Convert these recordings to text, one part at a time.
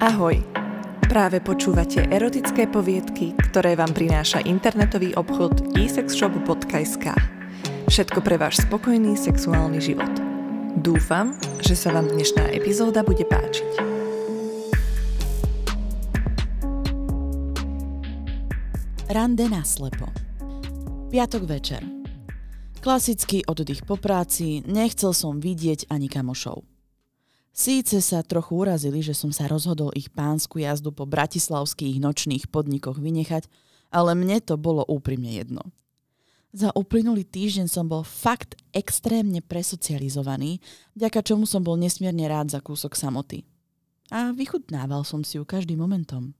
Ahoj! Práve počúvate erotické poviedky, ktoré vám prináša internetový obchod esexshop.sk. Všetko pre váš spokojný sexuálny život. Dúfam, že sa vám dnešná epizóda bude páčiť. Rande na slepo. Piatok večer. Klasický oddych po práci, nechcel som vidieť ani kamošov. Síce sa trochu urazili, že som sa rozhodol ich pánsku jazdu po bratislavských nočných podnikoch vynechať, ale mne to bolo úprimne jedno. Za uplynulý týždeň som bol fakt extrémne presocializovaný, vďaka čomu som bol nesmierne rád za kúsok samoty. A vychutnával som si ju každým momentom.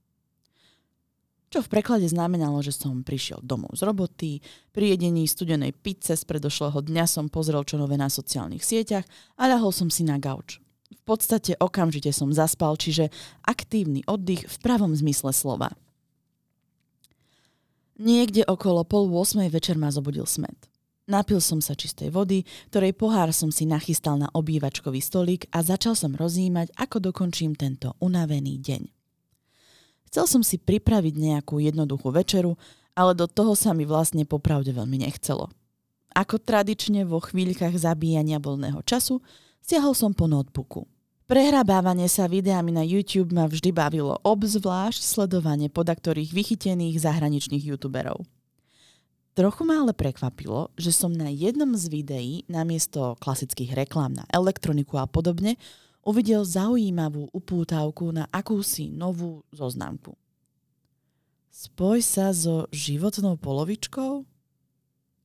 Čo v preklade znamenalo, že som prišiel domov z roboty, pri jedení studenej pizze z predošlého dňa som pozrel čo nové na sociálnych sieťach a ľahol som si na gauč v podstate okamžite som zaspal, čiže aktívny oddych v pravom zmysle slova. Niekde okolo pol 8 večer ma zobudil smet. Napil som sa čistej vody, ktorej pohár som si nachystal na obývačkový stolík a začal som rozímať, ako dokončím tento unavený deň. Chcel som si pripraviť nejakú jednoduchú večeru, ale do toho sa mi vlastne popravde veľmi nechcelo. Ako tradične vo chvíľkach zabíjania voľného času Siahol som po notebooku. Prehrabávanie sa videami na YouTube ma vždy bavilo, obzvlášť sledovanie podaktorých vychytených zahraničných youtuberov. Trochu ma ale prekvapilo, že som na jednom z videí namiesto klasických reklám na elektroniku a podobne uvidel zaujímavú upútavku na akúsi novú zoznamku. Spoj sa so životnou polovičkou?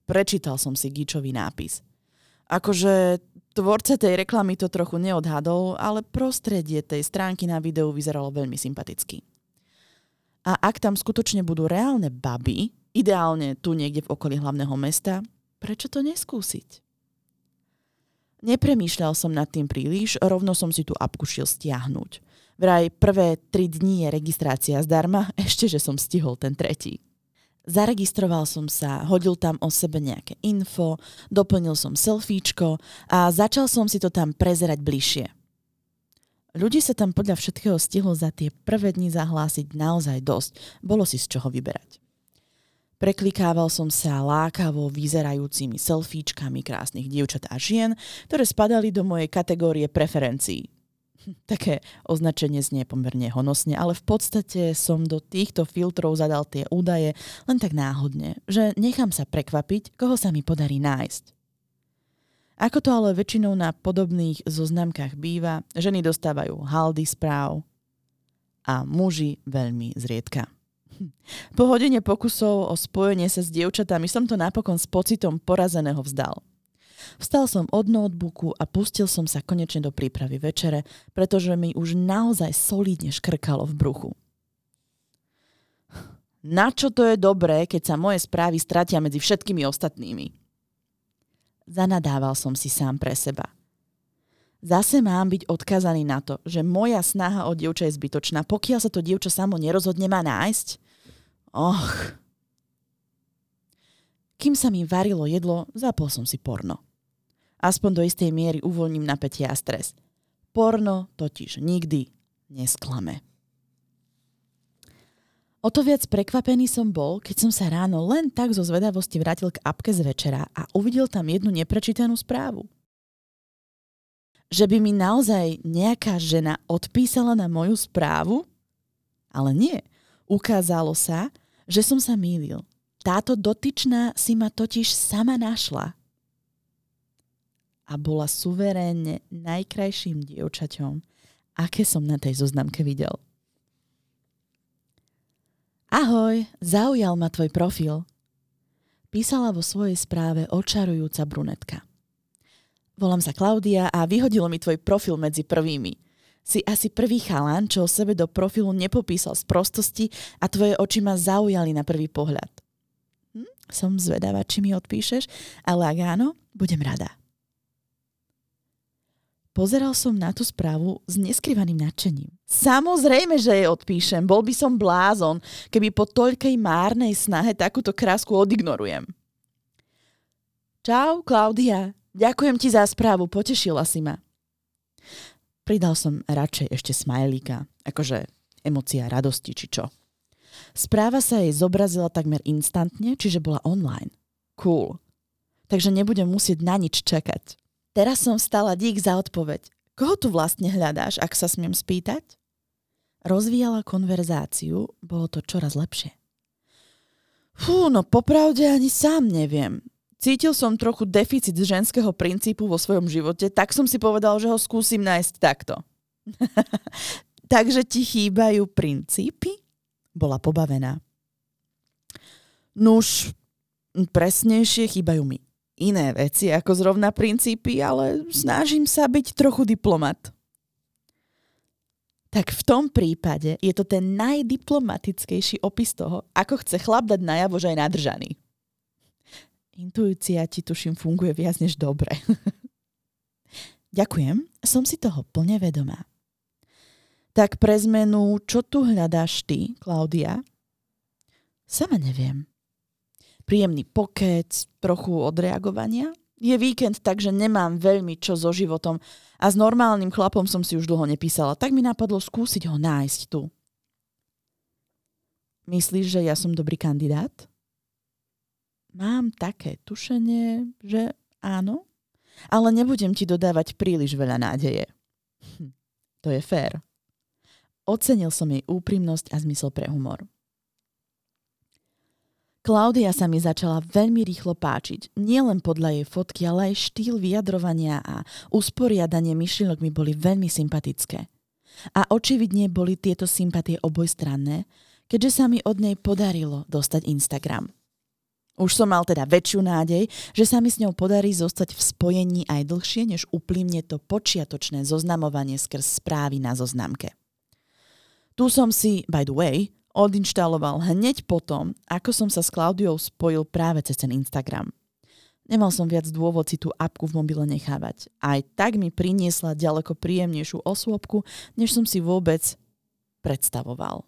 Prečítal som si Gičový nápis. Akože Tvorca tej reklamy to trochu neodhadol, ale prostredie tej stránky na videu vyzeralo veľmi sympaticky. A ak tam skutočne budú reálne baby, ideálne tu niekde v okolí hlavného mesta, prečo to neskúsiť? Nepremýšľal som nad tým príliš, rovno som si tú apku šiel stiahnuť. Vraj prvé tri dní je registrácia zdarma, ešte že som stihol ten tretí. Zaregistroval som sa, hodil tam o sebe nejaké info, doplnil som selfiečko a začal som si to tam prezerať bližšie. Ľudí sa tam podľa všetkého stihlo za tie prvé dni zahlásiť naozaj dosť. Bolo si z čoho vyberať. Preklikával som sa lákavo vyzerajúcimi selfiečkami krásnych dievčat a žien, ktoré spadali do mojej kategórie preferencií. Také označenie znie pomerne honosne, ale v podstate som do týchto filtrov zadal tie údaje len tak náhodne, že nechám sa prekvapiť, koho sa mi podarí nájsť. Ako to ale väčšinou na podobných zoznamkách býva, ženy dostávajú haldy správ a muži veľmi zriedka. Po hodine pokusov o spojenie sa s dievčatami som to napokon s pocitom porazeného vzdal. Vstal som od notebooku a pustil som sa konečne do prípravy večere, pretože mi už naozaj solidne škrkalo v bruchu. Na čo to je dobré, keď sa moje správy stratia medzi všetkými ostatnými? Zanadával som si sám pre seba. Zase mám byť odkazaný na to, že moja snaha o dievča je zbytočná, pokiaľ sa to dievča samo nerozhodne ma nájsť? Och. Kým sa mi varilo jedlo, zapol som si porno. Aspoň do istej miery uvoľním napätie a stres. Porno totiž nikdy nesklame. O to viac prekvapený som bol, keď som sa ráno len tak zo zvedavosti vrátil k apke z večera a uvidel tam jednu neprečítanú správu. Že by mi naozaj nejaká žena odpísala na moju správu? Ale nie. Ukázalo sa, že som sa mýlil. Táto dotyčná si ma totiž sama našla a bola suverénne najkrajším dievčaťom, aké som na tej zoznamke videl. Ahoj, zaujal ma tvoj profil. Písala vo svojej správe očarujúca brunetka. Volám sa Klaudia a vyhodilo mi tvoj profil medzi prvými. Si asi prvý chalán, čo o sebe do profilu nepopísal z prostosti a tvoje oči ma zaujali na prvý pohľad. Hm? Som zvedavá, či mi odpíšeš, ale ak áno, budem rada. Pozeral som na tú správu s neskrývaným nadšením. Samozrejme, že jej odpíšem. Bol by som blázon, keby po toľkej márnej snahe takúto krásku odignorujem. Čau, Klaudia. Ďakujem ti za správu, potešila si ma. Pridal som radšej ešte smajlíka. Akože emocia radosti či čo. Správa sa jej zobrazila takmer instantne, čiže bola online. Cool. Takže nebudem musieť na nič čakať. Teraz som vstala dík za odpoveď. Koho tu vlastne hľadáš, ak sa smiem spýtať? Rozvíjala konverzáciu, bolo to čoraz lepšie. Fú, no popravde ani sám neviem. Cítil som trochu deficit ženského princípu vo svojom živote, tak som si povedal, že ho skúsim nájsť takto. Takže ti chýbajú princípy? Bola pobavená. Nuž, presnejšie chýbajú mi iné veci ako zrovna princípy, ale snažím sa byť trochu diplomat. Tak v tom prípade je to ten najdiplomatickejší opis toho, ako chce chlap dať najavo, že je nadržaný. Intuícia ti tuším funguje viac než dobre. Ďakujem, som si toho plne vedomá. Tak pre zmenu, čo tu hľadáš ty, Klaudia? Sama neviem. Príjemný pokec, trochu odreagovania. Je víkend, takže nemám veľmi čo so životom a s normálnym chlapom som si už dlho nepísala, tak mi napadlo skúsiť ho nájsť tu. Myslíš, že ja som dobrý kandidát? Mám také tušenie, že áno, ale nebudem ti dodávať príliš veľa nádeje. Hm, to je fér. Ocenil som jej úprimnosť a zmysel pre humor. Klaudia sa mi začala veľmi rýchlo páčiť. Nielen podľa jej fotky, ale aj štýl vyjadrovania a usporiadanie myšlienok mi boli veľmi sympatické. A očividne boli tieto sympatie obojstranné, keďže sa mi od nej podarilo dostať Instagram. Už som mal teda väčšiu nádej, že sa mi s ňou podarí zostať v spojení aj dlhšie, než uplynne to počiatočné zoznamovanie skrz správy na zoznamke. Tu som si, by the way, odinštaloval hneď potom, ako som sa s Klaudiou spojil práve cez ten Instagram. Nemal som viac dôvod si tú apku v mobile nechávať. Aj tak mi priniesla ďaleko príjemnejšiu osôbku, než som si vôbec predstavoval.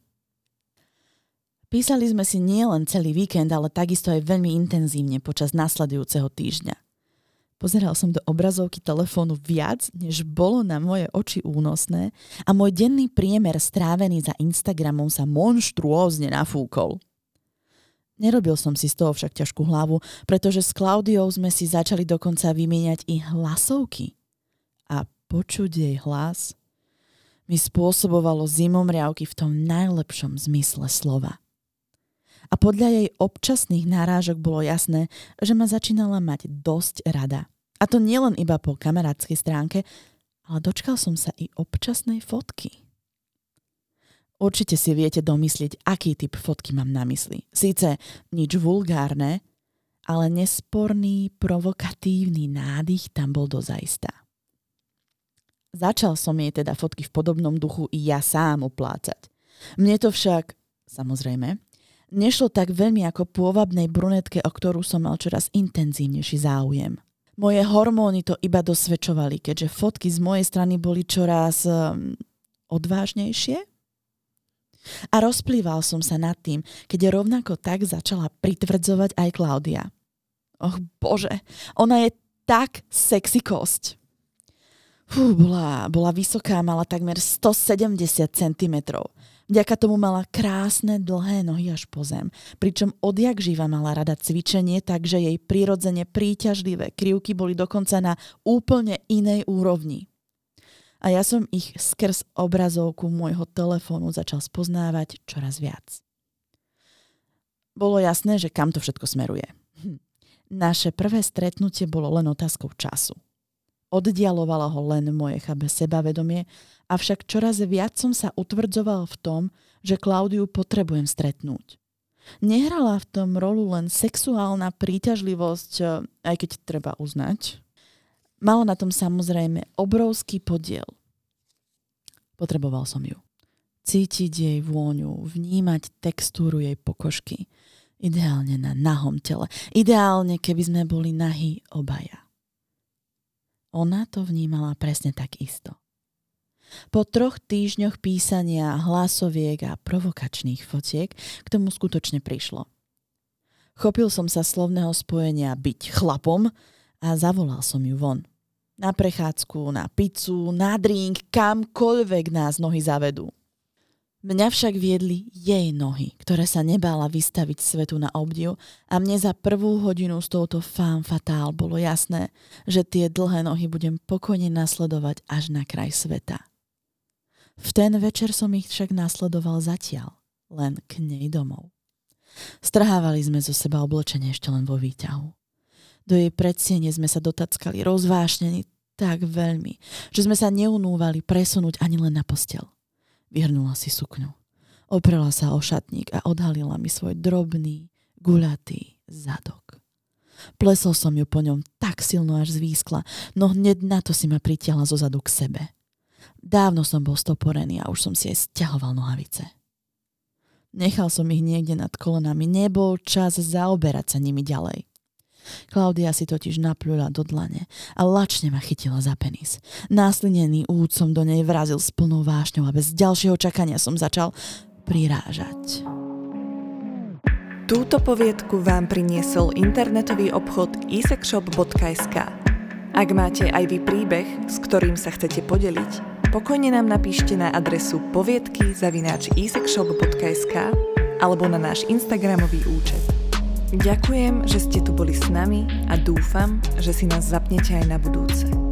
Písali sme si nielen celý víkend, ale takisto aj veľmi intenzívne počas nasledujúceho týždňa. Pozeral som do obrazovky telefónu viac, než bolo na moje oči únosné a môj denný priemer strávený za Instagramom sa monštruózne nafúkol. Nerobil som si z toho však ťažkú hlavu, pretože s Klaudiou sme si začali dokonca vymieňať i hlasovky. A počuť jej hlas mi spôsobovalo zimomriavky v tom najlepšom zmysle slova. A podľa jej občasných nárážok bolo jasné, že ma začínala mať dosť rada. A to nielen iba po kamarátskej stránke, ale dočkal som sa i občasnej fotky. Určite si viete domyslieť, aký typ fotky mám na mysli. Síce nič vulgárne, ale nesporný, provokatívny nádych tam bol dozaistá. Začal som jej teda fotky v podobnom duchu i ja sám oplácať. Mne to však, samozrejme, Nešlo tak veľmi ako pôvabnej brunetke, o ktorú som mal čoraz intenzívnejší záujem. Moje hormóny to iba dosvedčovali, keďže fotky z mojej strany boli čoraz um, odvážnejšie. A rozplýval som sa nad tým, keď rovnako tak začala pritvrdzovať aj Klaudia. Och bože, ona je tak sexy kosť. Fú, bola, bola vysoká, mala takmer 170 cm. Vďaka tomu mala krásne dlhé nohy až po zem, pričom odjak živa mala rada cvičenie, takže jej prirodzene príťažlivé krivky boli dokonca na úplne inej úrovni. A ja som ich skrz obrazovku môjho telefónu začal spoznávať čoraz viac. Bolo jasné, že kam to všetko smeruje. Hm. Naše prvé stretnutie bolo len otázkou času. Oddialovalo ho len moje chabe sebavedomie, avšak čoraz viac som sa utvrdzoval v tom, že Klaudiu potrebujem stretnúť. Nehrala v tom rolu len sexuálna príťažlivosť, eh, aj keď treba uznať. Mala na tom samozrejme obrovský podiel. Potreboval som ju. Cítiť jej vôňu, vnímať textúru jej pokožky. Ideálne na nahom tele. Ideálne, keby sme boli nahí obaja. Ona to vnímala presne tak isto. Po troch týždňoch písania hlasoviek a provokačných fotiek k tomu skutočne prišlo. Chopil som sa slovného spojenia byť chlapom a zavolal som ju von. Na prechádzku, na pizzu, na drink, kamkoľvek nás nohy zavedú. Mňa však viedli jej nohy, ktoré sa nebála vystaviť svetu na obdiv a mne za prvú hodinu s touto fám fatál bolo jasné, že tie dlhé nohy budem pokojne nasledovať až na kraj sveta. V ten večer som ich však nasledoval zatiaľ, len k nej domov. Strhávali sme zo seba oblečenie ešte len vo výťahu. Do jej predsiene sme sa dotackali rozvášnení tak veľmi, že sme sa neunúvali presunúť ani len na postel. Vyhrnula si sukňu. Oprela sa o šatník a odhalila mi svoj drobný, guľatý zadok. Plesol som ju po ňom tak silno až zvýskla, no hneď na to si ma pritiahla zo zadu k sebe. Dávno som bol stoporený a už som si aj stiahoval nohavice. Nechal som ich niekde nad kolenami, nebol čas zaoberať sa nimi ďalej. Klaudia si totiž napľula do dlane a lačne ma chytila za penis. Náslinený úcom do nej vrazil s plnou vášňou a bez ďalšieho čakania som začal prirážať. Túto poviedku vám priniesol internetový obchod isexshop.sk. Ak máte aj vy príbeh, s ktorým sa chcete podeliť, pokojne nám napíšte na adresu poviedky zavináč alebo na náš Instagramový účet. Ďakujem, že ste tu boli s nami a dúfam, že si nás zapnete aj na budúce.